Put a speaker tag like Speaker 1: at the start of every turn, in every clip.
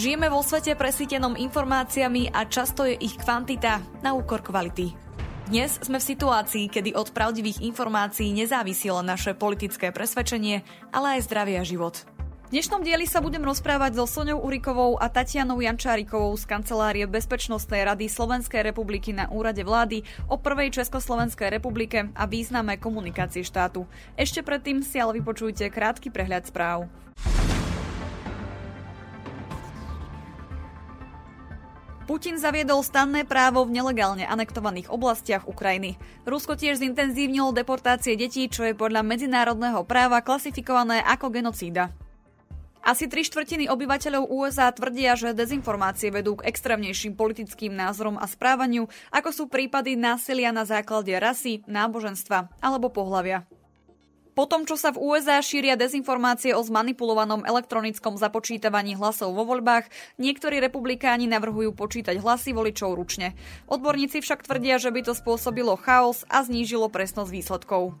Speaker 1: Žijeme vo svete presítenom informáciami a často je ich kvantita na úkor kvality. Dnes sme v situácii, kedy od pravdivých informácií nezávisí len naše politické presvedčenie, ale aj zdravie a život. V dnešnom dieli sa budem rozprávať so Soňou Urikovou a Tatianou Jančárikovou z kancelárie Bezpečnostnej rady Slovenskej republiky na úrade vlády o prvej Československej republike a význame komunikácie štátu. Ešte predtým si ale vypočujte krátky prehľad správ. Putin zaviedol stanné právo v nelegálne anektovaných oblastiach Ukrajiny. Rusko tiež zintenzívnilo deportácie detí, čo je podľa medzinárodného práva klasifikované ako genocída. Asi tri štvrtiny obyvateľov USA tvrdia, že dezinformácie vedú k extrémnejším politickým názorom a správaniu, ako sú prípady násilia na základe rasy, náboženstva alebo pohlavia. Po tom, čo sa v USA šíria dezinformácie o zmanipulovanom elektronickom započítavaní hlasov vo voľbách, niektorí republikáni navrhujú počítať hlasy voličov ručne. Odborníci však tvrdia, že by to spôsobilo chaos a znížilo presnosť výsledkov.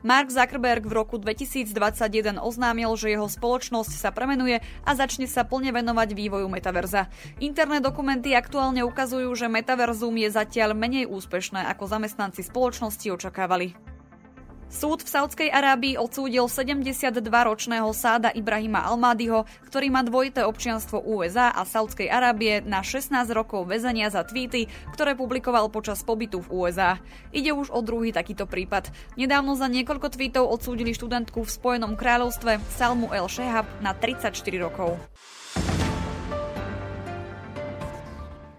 Speaker 1: Mark Zuckerberg v roku 2021 oznámil, že jeho spoločnosť sa premenuje a začne sa plne venovať vývoju metaverza. Interné dokumenty aktuálne ukazujú, že metaverzum je zatiaľ menej úspešné, ako zamestnanci spoločnosti očakávali. Súd v Saudskej Arábii odsúdil 72-ročného sáda Ibrahima Almádyho, ktorý má dvojité občianstvo USA a Saudskej Arábie na 16 rokov väzenia za tweety, ktoré publikoval počas pobytu v USA. Ide už o druhý takýto prípad. Nedávno za niekoľko tweetov odsúdili študentku v Spojenom kráľovstve Salmu El Shehab na 34 rokov.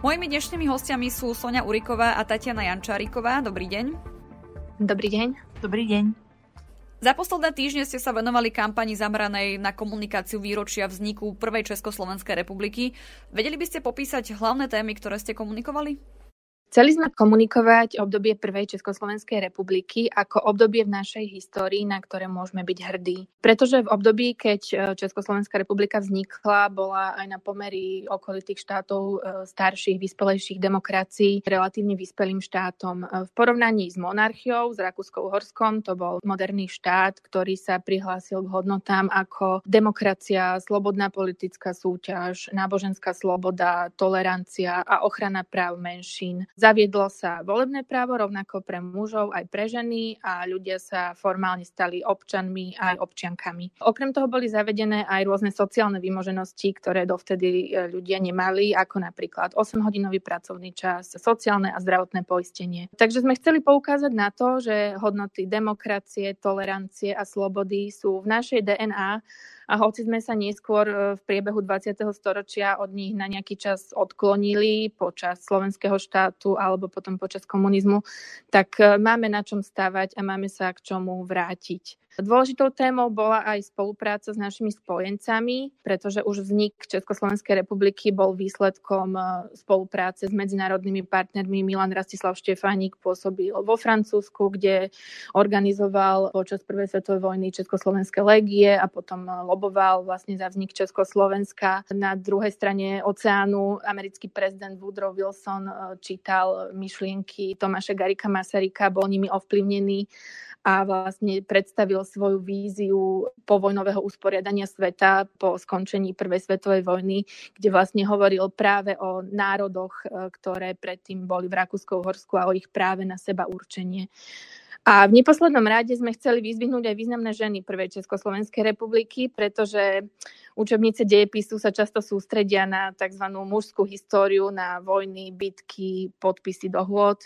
Speaker 1: Mojimi dnešnými hostiami sú Sonia Uriková a Tatiana Jančáriková. Dobrý deň.
Speaker 2: Dobrý deň.
Speaker 3: Dobrý deň.
Speaker 1: Za posledné týždne ste sa venovali kampani zameranej na komunikáciu výročia vzniku Prvej Československej republiky. Vedeli by ste popísať hlavné témy, ktoré ste komunikovali?
Speaker 2: Chceli sme komunikovať obdobie Prvej Československej republiky ako obdobie v našej histórii, na ktoré môžeme byť hrdí. Pretože v období, keď e, Československá republika vznikla, bola aj na pomery okolitých štátov e, starších, vyspelejších demokracií relatívne vyspelým štátom. E, v porovnaní s monarchiou, s Rakúskou Horskom, to bol moderný štát, ktorý sa prihlásil k hodnotám ako demokracia, slobodná politická súťaž, náboženská sloboda, tolerancia a ochrana práv menšín. Zaviedlo sa volebné právo rovnako pre mužov aj pre ženy a ľudia sa formálne stali občanmi aj občiankami. Okrem toho boli zavedené aj rôzne sociálne vymoženosti, ktoré dovtedy e, ľudia nemali, ako napríklad 8-hodinový pracovný čas, sociálne a zdravotné poistenie. Takže sme chceli poukázať na to, že hodnoty demokracie, tolerancie a slobody sú v našej DNA a hoci sme sa neskôr e, v priebehu 20. storočia od nich na nejaký čas odklonili počas slovenského štátu alebo potom počas komunizmu, tak e, máme na čom stavať a máme sa k čomu vrátiť. Dôležitou témou bola aj spolupráca s našimi spojencami, pretože už vznik Československej republiky bol výsledkom e, spolupráce s medzinárodnými partnermi. Milan Rastislav Štefánik pôsobil vo Francúzsku, kde organizoval počas prvej svetovej vojny Československé legie a potom loboval vlastne za vznik Československa. Na druhej strane oceánu americký prezident Woodrow Wilson e, čítal myšlienky Tomáša Garika Masaryka, bol nimi ovplyvnený a vlastne predstavil svoju víziu povojnového usporiadania sveta po skončení Prvej svetovej vojny, kde vlastne hovoril práve o národoch, e, ktoré predtým boli v Rakúsku-Horsku a o ich práve na seba určenie. A v neposlednom rade sme chceli vyzvihnúť aj významné ženy Prvej Československej republiky, pretože učebnice dejepisu sa často sústredia na tzv. mužskú históriu, na vojny, bitky, podpisy dohôd.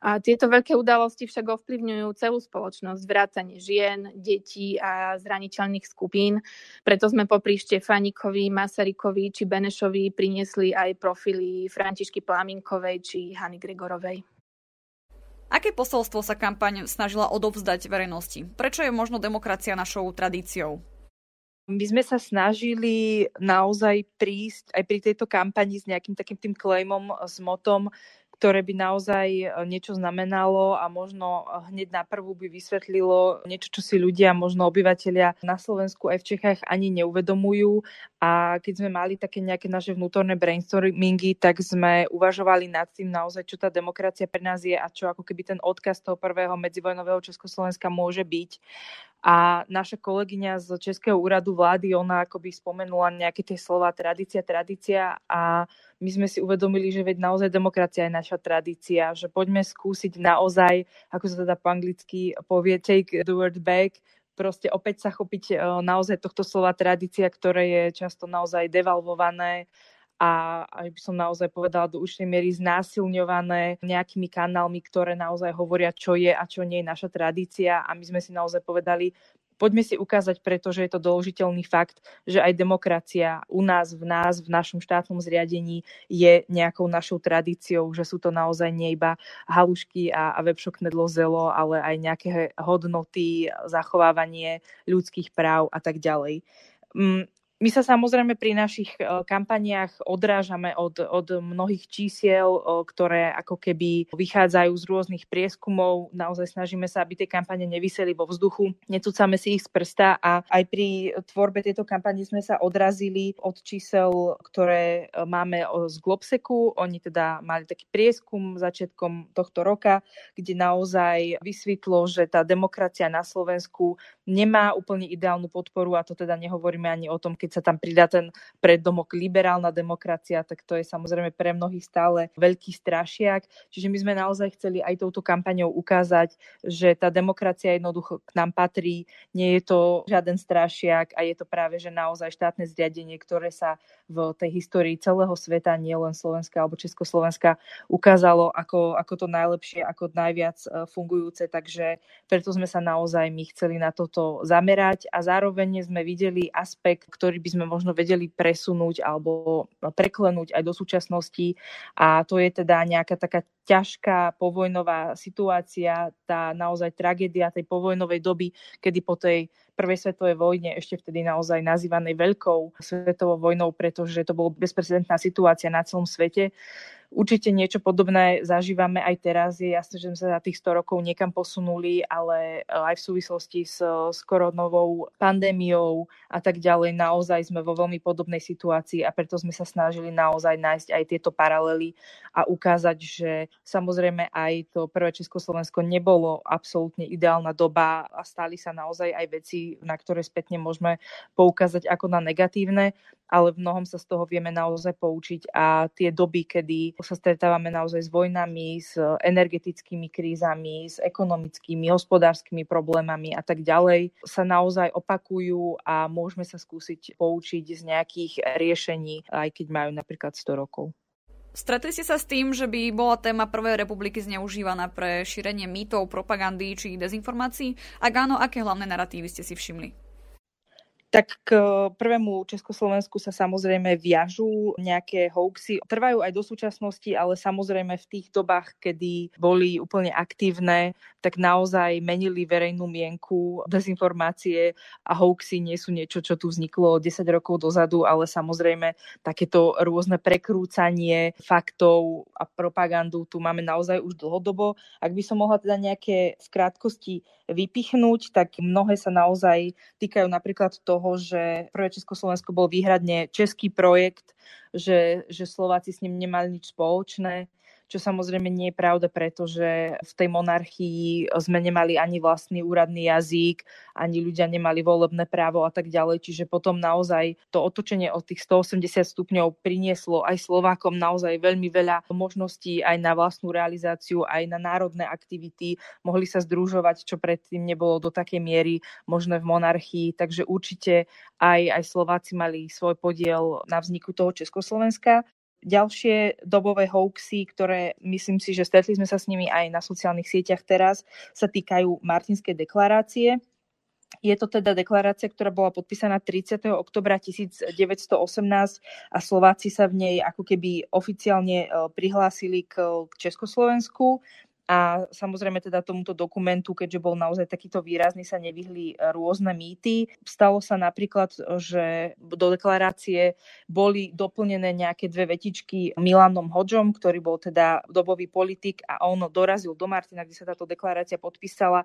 Speaker 2: A tieto veľké udalosti však ovplyvňujú celú spoločnosť, vrátanie žien, detí a zraniteľných skupín. Preto sme popri Štefánikovi, Masarikovi či Benešovi priniesli aj profily Františky Pláminkovej či Hany Gregorovej.
Speaker 1: Aké posolstvo sa kampaň snažila odovzdať verejnosti? Prečo je možno demokracia našou tradíciou?
Speaker 3: My sme sa snažili naozaj prísť aj pri tejto kampani s nejakým takým tým claimom, s motom, ktoré by naozaj e, niečo znamenalo a možno hneď na prvú by vysvetlilo niečo, čo si ľudia, možno obyvateľia na Slovensku aj v Čechách ani neuvedomujú. A keď sme mali také nejaké naše vnútorné brainstormingy, tak sme uvažovali nad tým naozaj, čo tá demokracia pre nás je a čo ako keby ten odkaz toho prvého medzivojnového Československa môže byť. A naša kolegyňa z Českého úradu vlády, ona akoby spomenula nejaké tie slova tradícia, tradícia a my sme si uvedomili, že veď naozaj demokracia je naša tradícia, že poďme skúsiť naozaj, ako sa teda po anglicky povie, take the word back, proste opäť sa chopiť e, naozaj tohto slova tradícia, ktoré je často naozaj devalvované a aj by som naozaj povedala do určitej miery znásilňované nejakými kanálmi, ktoré naozaj hovoria, čo je a čo nie je naša tradícia a my sme si naozaj povedali, poďme si ukázať, pretože je to doložiteľný fakt, že aj demokracia u nás, v nás, v našom štátnom zriadení je nejakou našou tradíciou, že sú to naozaj nie iba halušky a, a vepšoknedlo zelo, ale aj nejaké hodnoty, zachovávanie ľudských práv a tak ďalej. My sa samozrejme pri našich e, kampaniách odrážame od, od mnohých čísiel, e, ktoré ako keby vychádzajú z rôznych prieskumov. Naozaj snažíme sa, aby tie kampane nevyseli vo vzduchu, necúcame si ich z prsta a aj pri tvorbe tejto kampane sme sa odrazili od čísel, ktoré e, máme z Globseku. Oni teda mali taký prieskum začiatkom tohto roka, kde naozaj vysvetlo, že tá demokracia na Slovensku nemá úplne ideálnu podporu a to teda nehovoríme ani o tom, keď keď sa tam pridá ten preddomok liberálna demokracia, tak to je samozrejme pre mnohých stále veľký strašiak. Čiže my sme naozaj chceli aj touto kampaňou ukázať, že tá demokracia jednoducho k nám patrí, nie je to žiaden strašiak a je to práve, že naozaj štátne zriadenie, ktoré sa v tej histórii celého sveta, nielen Slovenska alebo Československa, ukázalo ako, ako to najlepšie, ako najviac e, fungujúce. Takže preto sme sa naozaj my chceli na toto zamerať a zároveň sme videli aspekt, ktorý by sme možno vedeli presunúť alebo preklenúť aj do súčasnosti. A to je teda nejaká taká ťažká povojnová situácia, tá naozaj tragédia tej povojnovej doby, kedy po tej prvej svetovej vojne, ešte vtedy naozaj nazývanej veľkou svetovou vojnou, pretože to bolo bezprecedentná situácia na celom svete, Určite niečo podobné zažívame aj teraz. Je jasné, že sme sa za tých 100 rokov niekam posunuli, ale e, aj v súvislosti s, s koronovou pandémiou a tak ďalej naozaj sme vo veľmi podobnej situácii a preto sme sa snažili naozaj nájsť aj tieto paralely a ukázať, že samozrejme aj to prvé Československo nebolo absolútne ideálna doba a stali sa naozaj aj veci, na ktoré spätne môžeme poukázať ako na negatívne, ale v mnohom sa z toho vieme naozaj poučiť a tie doby, kedy sa stretávame naozaj s vojnami, s energetickými krízami, s ekonomickými, hospodárskymi problémami a tak ďalej, sa naozaj opakujú a môžeme sa skúsiť poučiť z nejakých riešení, aj keď majú napríklad 100 rokov.
Speaker 1: Stretli ste sa s tým, že by bola téma Prvej republiky zneužívaná pre šírenie mýtov, propagandy či dezinformácií? Ak áno, aké hlavné narratívy ste si všimli?
Speaker 3: Tak k prvému Československu sa samozrejme viažú nejaké hoaxy. Trvajú aj do súčasnosti, ale samozrejme v tých dobách, kedy boli úplne aktívne, tak naozaj menili verejnú mienku. Dezinformácie a hoaxy nie sú niečo, čo tu vzniklo 10 rokov dozadu, ale samozrejme takéto rôzne prekrúcanie faktov a propagandu tu máme naozaj už dlhodobo. Ak by som mohla teda nejaké v krátkosti vypichnúť, tak mnohé sa naozaj týkajú napríklad toho, toho, že prvé Československo bol výhradne český projekt, že, že Slováci s ním nemali nič spoločné čo samozrejme nie je pravda, pretože v tej monarchii sme nemali ani vlastný úradný jazyk, ani ľudia nemali volebné právo a tak ďalej. Čiže potom naozaj to otočenie od tých 180 stupňov prinieslo aj Slovákom naozaj veľmi veľa možností aj na vlastnú realizáciu, aj na národné aktivity. Mohli sa združovať, čo predtým nebolo do takej miery možné v monarchii. Takže určite aj, aj Slováci mali svoj podiel na vzniku toho Československa. Ďalšie dobové hoaxy, ktoré myslím si, že stretli sme sa s nimi aj na sociálnych sieťach teraz, sa týkajú Martinskej deklarácie. Je to teda deklarácia, ktorá bola podpísaná 30. oktobra 1918 a Slováci sa v nej ako keby oficiálne e, prihlásili k, Československu a samozrejme teda tomuto dokumentu, keďže bol naozaj takýto výrazný, sa nevyhli rôzne mýty. Stalo sa napríklad, že do deklarácie boli doplnené nejaké dve vetičky Milanom Hodžom, ktorý bol teda dobový politik a on dorazil do Martina, kde sa táto deklarácia podpísala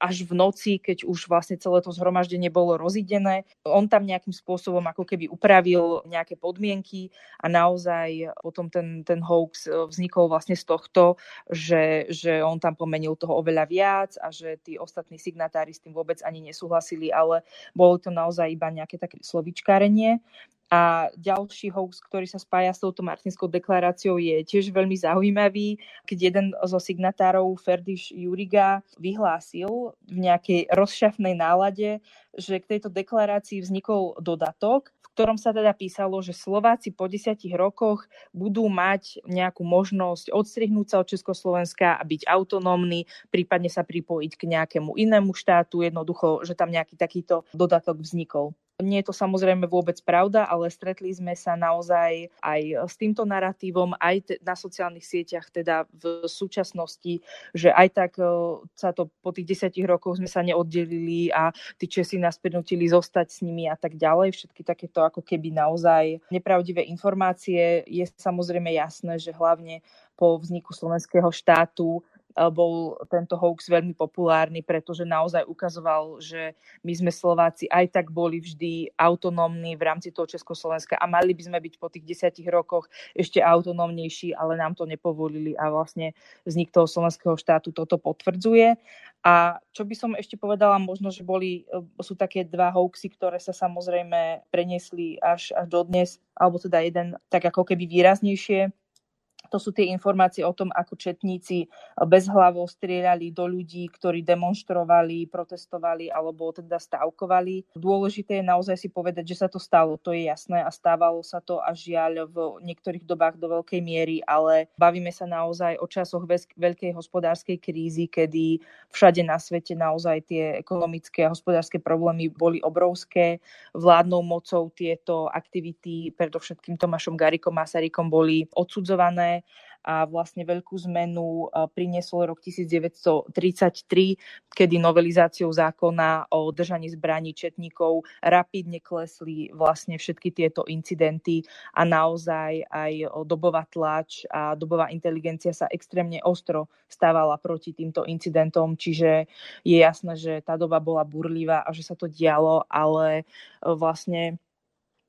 Speaker 3: až v noci, keď už vlastne celé to zhromaždenie bolo rozidené. On tam nejakým spôsobom ako keby upravil nejaké podmienky a naozaj potom ten, ten hoax vznikol vlastne z tohto, že že, on tam pomenil toho oveľa viac a že tí ostatní signatári s tým vôbec ani nesúhlasili, ale bolo to naozaj iba nejaké také slovičkárenie. A ďalší hoax, ktorý sa spája s touto Martinskou deklaráciou, je tiež veľmi zaujímavý, keď jeden zo signatárov, Ferdiš Juriga, vyhlásil v nejakej rozšafnej nálade, že k tejto deklarácii vznikol dodatok, ktorom sa teda písalo, že Slováci po desiatich rokoch budú mať nejakú možnosť odstrihnúť sa od Československa a byť autonómni, prípadne sa pripojiť k nejakému inému štátu, jednoducho, že tam nejaký takýto dodatok vznikol. Nie je to samozrejme vôbec pravda, ale stretli sme sa naozaj aj s týmto narratívom, aj na sociálnych sieťach, teda v súčasnosti, že aj tak e, sa to po tých desiatich rokoch sme sa neoddelili a tí Česi nás prinútili zostať s nimi a tak ďalej. Všetky takéto ako keby naozaj nepravdivé informácie. Je samozrejme jasné, že hlavne po vzniku slovenského štátu bol tento hoax veľmi populárny, pretože naozaj ukazoval, že my sme Slováci aj tak boli vždy autonómni v rámci toho Československa a mali by sme byť po tých desiatich rokoch ešte autonómnejší, ale nám to nepovolili a vlastne vznik toho slovenského štátu toto potvrdzuje. A čo by som ešte povedala, možno, že boli, e, sú také dva hoaxy, ktoré sa samozrejme preniesli až, až do dnes, alebo teda jeden tak ako keby výraznejšie to sú tie informácie o tom, ako četníci bezhlavo strieľali do ľudí, ktorí demonstrovali, protestovali alebo teda stavkovali. Dôležité je naozaj si povedať, že sa to stalo, to je jasné a stávalo sa to a žiaľ v niektorých dobách do veľkej miery, ale bavíme sa naozaj o časoch veľkej hospodárskej krízy, kedy všade na svete naozaj tie ekonomické a hospodárske problémy boli obrovské. Vládnou mocou tieto aktivity, predovšetkým Tomášom Garikom Masarykom, boli odsudzované a vlastne veľkú zmenu priniesol rok 1933, kedy novelizáciou zákona o držaní zbraní četníkov rapidne klesli vlastne všetky tieto incidenty a naozaj aj dobová tlač a dobová inteligencia sa extrémne ostro stávala proti týmto incidentom, čiže je jasné, že tá doba bola burlivá a že sa to dialo, ale vlastne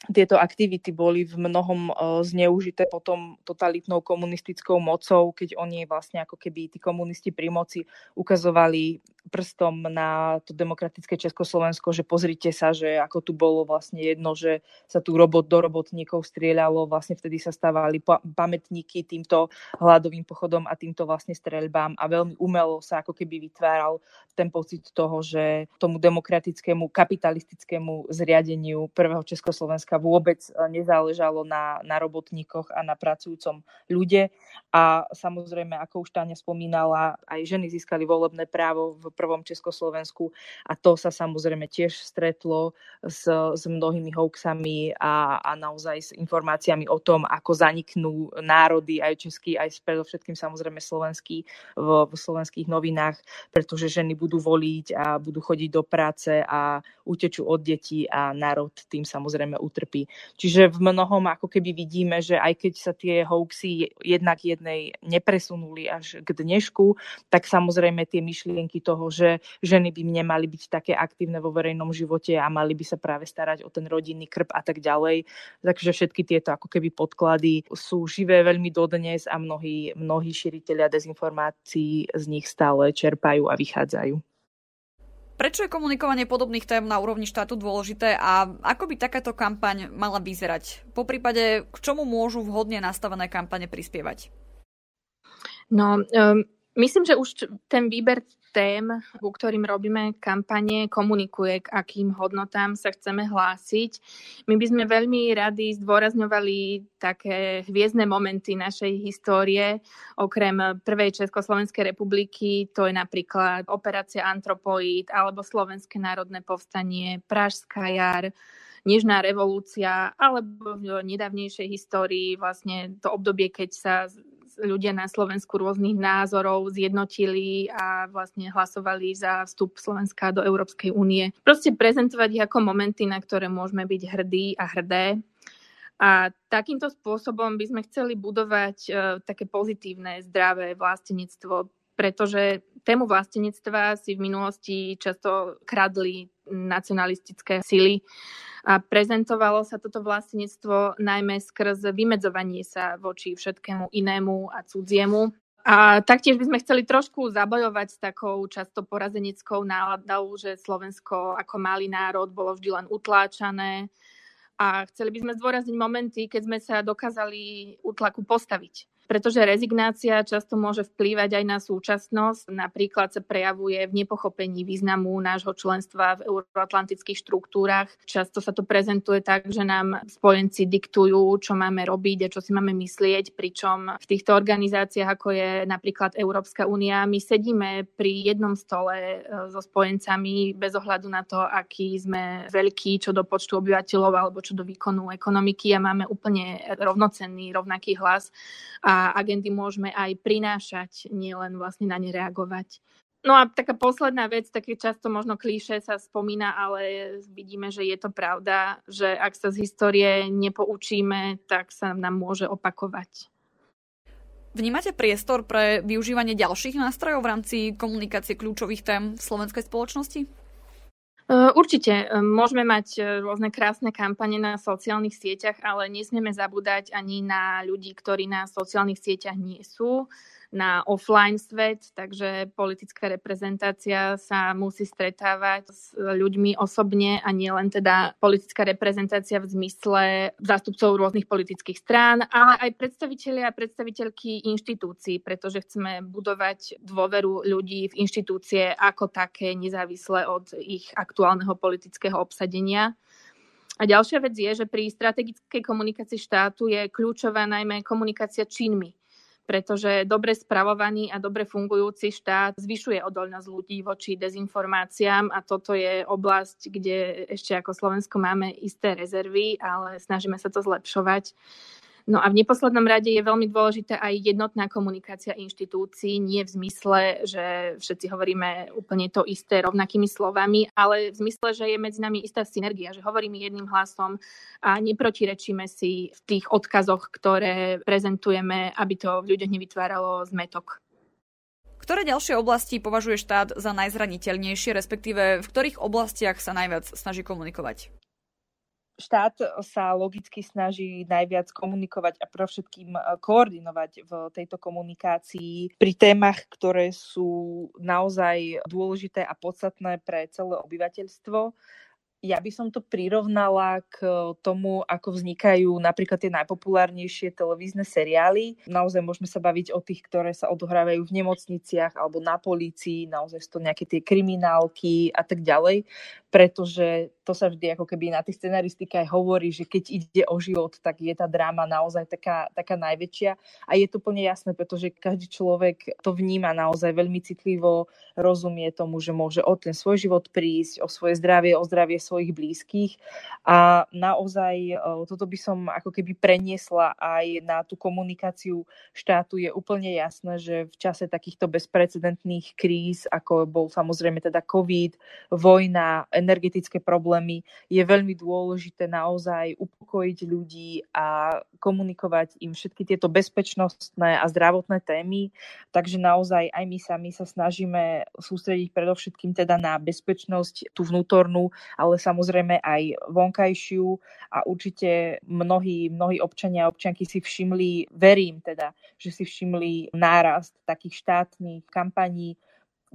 Speaker 3: tieto aktivity boli v mnohom zneužité potom totalitnou komunistickou mocou, keď oni vlastne ako keby tí komunisti pri moci ukazovali prstom na to demokratické Československo, že pozrite sa, že ako tu bolo vlastne jedno, že sa tu robot do robotníkov strieľalo, vlastne vtedy sa stávali pamätníky týmto hladovým pochodom a týmto vlastne streľbám a veľmi umelo sa ako keby vytváral ten pocit toho, že tomu demokratickému kapitalistickému zriadeniu prvého Československa vôbec e, nezáležalo na, na robotníkoch a na pracujúcom ľude. A samozrejme, ako už Táňa spomínala, aj ženy získali volebné právo v prvom Československu a to sa samozrejme tiež stretlo s, s mnohými hoaxami a, a naozaj s informáciami o tom, ako zaniknú národy aj český, aj predovšetkým samozrejme slovenský v, v slovenských novinách, pretože ženy budú voliť a budú chodiť do práce a utečú od detí a národ tým samozrejme utrpí. Čiže v mnohom ako keby vidíme, že aj keď sa tie hoaxy jednak jednej nepresunuli až k dnešku, tak samozrejme tie myšlienky toho, že ženy by nemali byť také aktívne vo verejnom živote a mali by sa práve starať o ten rodinný krb a tak ďalej. Takže všetky tieto ako keby podklady sú živé veľmi dodnes a mnohí, mnohí širiteľia dezinformácií z nich stále čerpajú a vychádzajú.
Speaker 1: Prečo je komunikovanie podobných tém na úrovni štátu dôležité a ako by takáto kampaň mala vyzerať? Po prípade, k čomu môžu vhodne nastavené kampane prispievať?
Speaker 2: No, um, myslím, že už ten výber tém, ku ktorým robíme kampane, komunikuje, k akým hodnotám sa chceme hlásiť. My by sme veľmi radi zdôrazňovali také hviezdne momenty našej histórie. Okrem prvej Československej republiky, to je napríklad operácia Antropoid alebo Slovenské národné povstanie, Pražská jar, Nežná revolúcia alebo v nedávnejšej histórii vlastne to obdobie, keď sa ľudia na Slovensku rôznych názorov zjednotili a vlastne hlasovali za vstup Slovenska do Európskej únie. Proste prezentovať ich ako momenty, na ktoré môžeme byť hrdí a hrdé. A takýmto spôsobom by sme chceli budovať uh, také pozitívne, zdravé vlastenectvo, pretože tému vlastenectva si v minulosti často kradli nacionalistické sily a prezentovalo sa toto vlastenectvo najmä skrz vymedzovanie sa voči všetkému inému a cudziemu. A taktiež by sme chceli trošku zabojovať s takou často porazeneckou náladou, že Slovensko ako malý národ bolo vždy len utláčané. A chceli by sme zdôrazniť momenty, keď sme sa dokázali utlaku postaviť pretože rezignácia často môže vplývať aj na súčasnosť. Napríklad sa prejavuje v nepochopení významu nášho členstva v euroatlantických štruktúrach. Často sa to prezentuje tak, že nám spojenci diktujú, čo máme robiť a čo si máme myslieť, pričom v týchto organizáciách, ako je napríklad Európska únia, my sedíme pri jednom stole e, so spojencami bez ohľadu na to, aký sme veľkí, čo do počtu obyvateľov alebo čo do výkonu ekonomiky a máme úplne rovnocenný, rovnaký hlas. A agendy môžeme aj prinášať, nielen vlastne na ne reagovať. No a taká posledná vec, také často možno klíše sa spomína, ale vidíme, že je to pravda, že ak sa z histórie nepoučíme, tak sa nám môže opakovať.
Speaker 1: Vnímate priestor pre využívanie ďalších nástrojov v rámci komunikácie kľúčových tém v slovenskej spoločnosti?
Speaker 2: Určite. Môžeme mať rôzne krásne kampane na sociálnych sieťach, ale nesmieme zabúdať ani na ľudí, ktorí na sociálnych sieťach nie sú na offline svet, takže politická reprezentácia sa musí stretávať s ľuďmi osobne a nie len teda politická reprezentácia v zmysle zástupcov rôznych politických strán, ale aj predstavitelia a predstaviteľky inštitúcií, pretože chceme budovať dôveru ľudí v inštitúcie ako také, nezávisle od ich aktuálneho politického obsadenia. A ďalšia vec je, že pri strategickej komunikácii štátu je kľúčová najmä komunikácia činmi pretože dobre spravovaný a dobre fungujúci štát zvyšuje odolnosť ľudí voči dezinformáciám a toto je oblasť, kde ešte ako Slovensko máme isté rezervy, ale snažíme sa to zlepšovať. No a v neposlednom rade je veľmi dôležitá aj jednotná komunikácia inštitúcií, nie v zmysle, že všetci hovoríme úplne to isté rovnakými slovami, ale v zmysle, že je medzi nami istá synergia, že hovoríme jedným hlasom a neprotirečíme si v tých odkazoch, ktoré prezentujeme, aby to v ľuďoch nevytváralo zmetok.
Speaker 1: Ktoré ďalšie oblasti považuje štát za najzraniteľnejšie, respektíve v ktorých oblastiach sa najviac snaží komunikovať?
Speaker 3: Štát sa logicky snaží najviac komunikovať a pro všetkým e, koordinovať v tejto komunikácii pri témach, ktoré sú naozaj dôležité a podstatné pre celé obyvateľstvo ja by som to prirovnala k tomu, ako vznikajú napríklad tie najpopulárnejšie televízne seriály. Naozaj môžeme sa baviť o tých, ktoré sa odohrávajú v nemocniciach alebo na polícii, naozaj sú to nejaké tie kriminálky a tak ďalej, pretože to sa vždy ako keby na tých scenaristikách hovorí, že keď ide o život, tak je tá dráma naozaj taká, taká najväčšia. A je to plne jasné, pretože každý človek to vníma naozaj veľmi citlivo, rozumie tomu, že môže o ten svoj život prísť, o svoje zdravie, o zdravie svojich blízkych. A naozaj toto by som ako keby preniesla aj na tú komunikáciu štátu. Je úplne jasné, že v čase takýchto bezprecedentných kríz, ako bol samozrejme teda COVID, vojna, energetické problémy, problémy, je veľmi dôležité naozaj upokojiť ľudí a komunikovať im všetky tieto bezpečnostné a zdravotné témy. Takže naozaj aj my sami sa snažíme sústrediť predovšetkým teda na bezpečnosť, tú vnútornú, ale samozrejme aj vonkajšiu a určite mnohí, mnohí občania a občianky si všimli, verím teda, že si všimli nárast takých štátnych kampaní,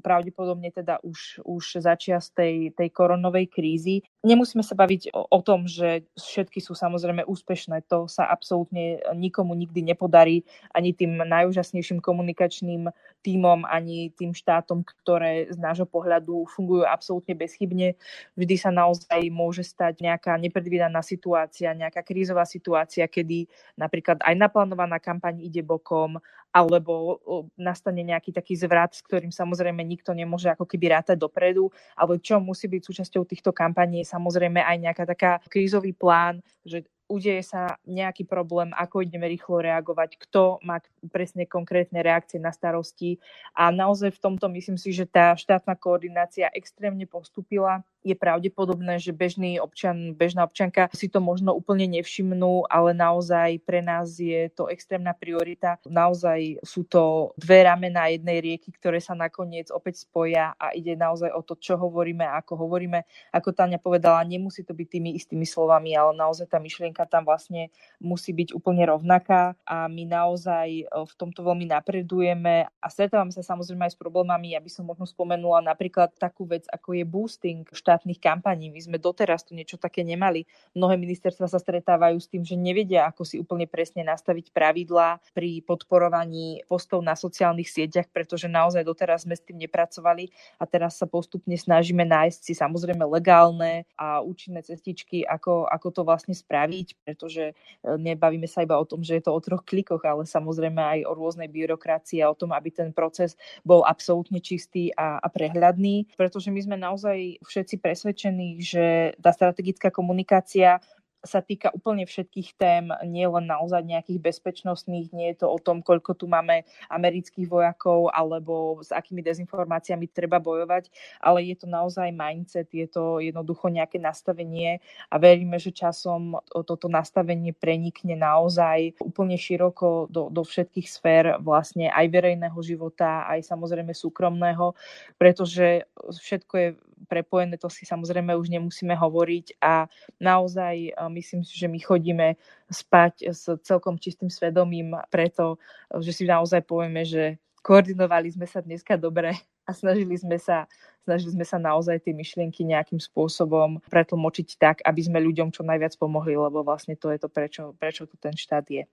Speaker 3: pravdepodobne teda už, už začias tej, tej koronovej krízy. Nemusíme sa baviť o, o tom, že všetky sú samozrejme úspešné. To sa absolútne nikomu nikdy nepodarí, ani tým najúžasnejším komunikačným týmom, ani tým štátom, ktoré z nášho pohľadu fungujú absolútne bezchybne. Vždy sa naozaj môže stať nejaká nepredvídaná situácia, nejaká krízová situácia, kedy napríklad aj naplánovaná kampaň ide bokom, alebo nastane nejaký taký zvrat, s ktorým samozrejme nikto nemôže ako keby rátať dopredu, alebo čo musí byť súčasťou týchto kampaní je samozrejme aj nejaká taká krízový plán, že udeje sa nejaký problém, ako ideme rýchlo reagovať, kto má presne konkrétne reakcie na starosti. A naozaj v tomto myslím si, že tá štátna koordinácia extrémne postupila je pravdepodobné, že bežný občan, bežná občanka si to možno úplne nevšimnú, ale naozaj pre nás je to extrémna priorita. Naozaj sú to dve ramena jednej rieky, ktoré sa nakoniec opäť spoja a ide naozaj o to, čo hovoríme a ako hovoríme. Ako Tania povedala, nemusí to byť tými istými slovami, ale naozaj tá myšlienka tam vlastne musí byť úplne rovnaká a my naozaj e, v tomto veľmi napredujeme a stretávame sa samozrejme aj s problémami. Ja by som možno spomenula napríklad takú vec, ako je boosting štát štátnych kampaní. My sme doteraz tu niečo také nemali. Mnohé ministerstva sa stretávajú s tým, že nevedia, ako si úplne presne nastaviť pravidlá pri podporovaní postov na sociálnych sieťach, pretože naozaj doteraz sme s tým nepracovali a teraz sa postupne snažíme nájsť si samozrejme legálne a účinné cestičky, ako, ako to vlastne spraviť, pretože e, nebavíme sa iba o tom, že je to o troch klikoch, ale samozrejme aj o rôznej byrokracii a o tom, aby ten proces bol absolútne čistý a, a prehľadný, pretože my sme naozaj všetci presvedčení, že tá strategická komunikácia sa týka úplne všetkých tém, nie len naozaj nejakých bezpečnostných, nie je to o tom, koľko tu máme amerických vojakov alebo s akými dezinformáciami treba bojovať, ale je to naozaj mindset, je to jednoducho nejaké nastavenie a veríme, že časom toto nastavenie prenikne naozaj úplne široko do, do všetkých sfér vlastne aj verejného života, aj samozrejme súkromného, pretože všetko je prepojené, to si samozrejme už nemusíme hovoriť a naozaj myslím si, že my chodíme spať s celkom čistým svedomím preto, že si naozaj povieme, že koordinovali sme sa dneska dobre a snažili sme sa, snažili sme sa naozaj tie myšlienky nejakým spôsobom pretlmočiť tak, aby sme ľuďom čo najviac pomohli, lebo vlastne to je to, prečo, prečo tu ten štát je.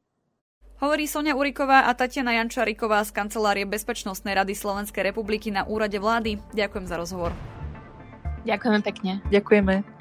Speaker 1: Hovorí Sonia Uriková a Tatiana Jančariková z Kancelárie Bezpečnostnej rady Slovenskej republiky na úrade vlády. Ďakujem za rozhovor.
Speaker 2: Ďakujeme pekne.
Speaker 3: Ďakujeme.